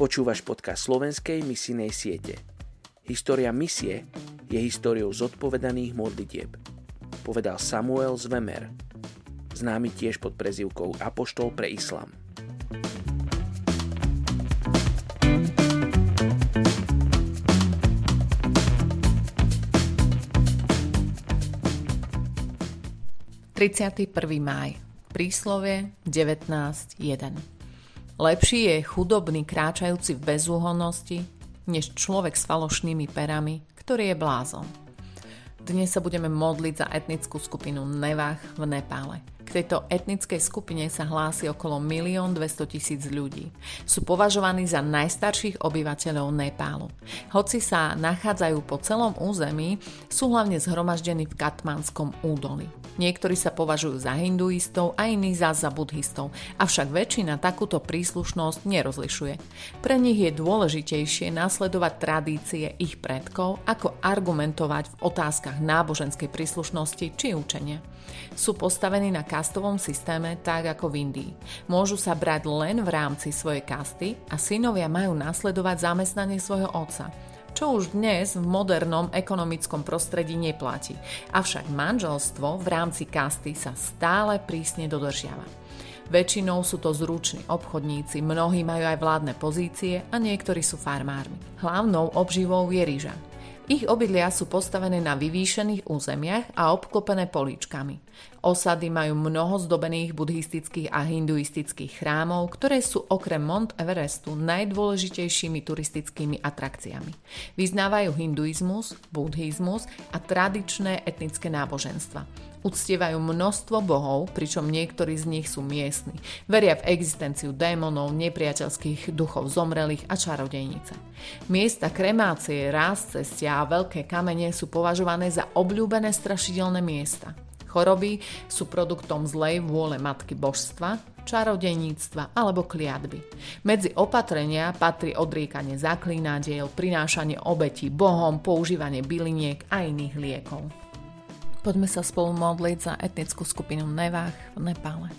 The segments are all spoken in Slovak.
Počúvaš podcast slovenskej misijnej siete. História misie je históriou zodpovedaných modlitieb. Povedal Samuel Zvemer, známy tiež pod prezivkou Apoštol pre Islam. Tridsiaty máj. Príslovie 19.1 Lepší je chudobný kráčajúci v bezúhonnosti, než človek s falošnými perami, ktorý je blázon. Dnes sa budeme modliť za etnickú skupinu Nevach v Nepále. K tejto etnickej skupine sa hlási okolo 1 200 tisíc ľudí. Sú považovaní za najstarších obyvateľov Nepálu. Hoci sa nachádzajú po celom území, sú hlavne zhromaždení v Katmanskom údoli. Niektorí sa považujú za hinduistov a iní za za buddhistov, avšak väčšina takúto príslušnosť nerozlišuje. Pre nich je dôležitejšie nasledovať tradície ich predkov, ako argumentovať v otázkach náboženskej príslušnosti či učenia. Sú postavení na kastovom systéme tak ako v Indii. Môžu sa brať len v rámci svojej kasty a synovia majú nasledovať zamestnanie svojho otca čo už dnes v modernom ekonomickom prostredí neplatí. Avšak manželstvo v rámci kasty sa stále prísne dodržiava. Väčšinou sú to zruční obchodníci, mnohí majú aj vládne pozície a niektorí sú farmármi. Hlavnou obživou je ryža. Ich obydlia sú postavené na vyvýšených územiach a obklopené políčkami. Osady majú mnoho zdobených buddhistických a hinduistických chrámov, ktoré sú okrem Mont Everestu najdôležitejšími turistickými atrakciami. Vyznávajú hinduizmus, buddhizmus a tradičné etnické náboženstva. Uctievajú množstvo bohov, pričom niektorí z nich sú miestni. Veria v existenciu démonov, nepriateľských duchov zomrelých a čarodejnice. Miesta kremácie, ráz cestia a veľké kamene sú považované za obľúbené strašidelné miesta. Choroby sú produktom zlej vôle matky božstva, čarodejníctva alebo kliatby. Medzi opatrenia patrí odriekanie zaklínádiel, prinášanie obetí bohom, používanie byliniek a iných liekov. Poďme sa spolu modliť za etnickú skupinu Nevách v Nepále.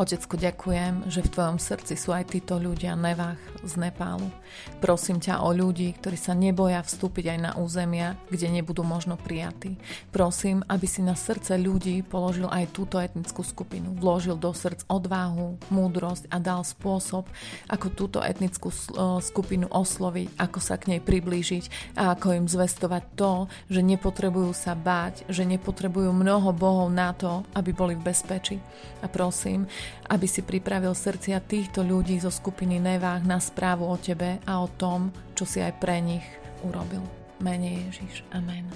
Otecku, ďakujem, že v Tvojom srdci sú aj títo ľudia nevách z Nepálu. Prosím ťa o ľudí, ktorí sa neboja vstúpiť aj na územia, kde nebudú možno prijatí. Prosím, aby si na srdce ľudí položil aj túto etnickú skupinu. Vložil do srdc odvahu, múdrosť a dal spôsob, ako túto etnickú skupinu osloviť, ako sa k nej priblížiť a ako im zvestovať to, že nepotrebujú sa báť, že nepotrebujú mnoho bohov na to, aby boli v bezpečí. A prosím, aby si pripravil srdcia týchto ľudí zo skupiny Nevách na správu o tebe a o tom, čo si aj pre nich urobil. Mene Ježiš. Amen.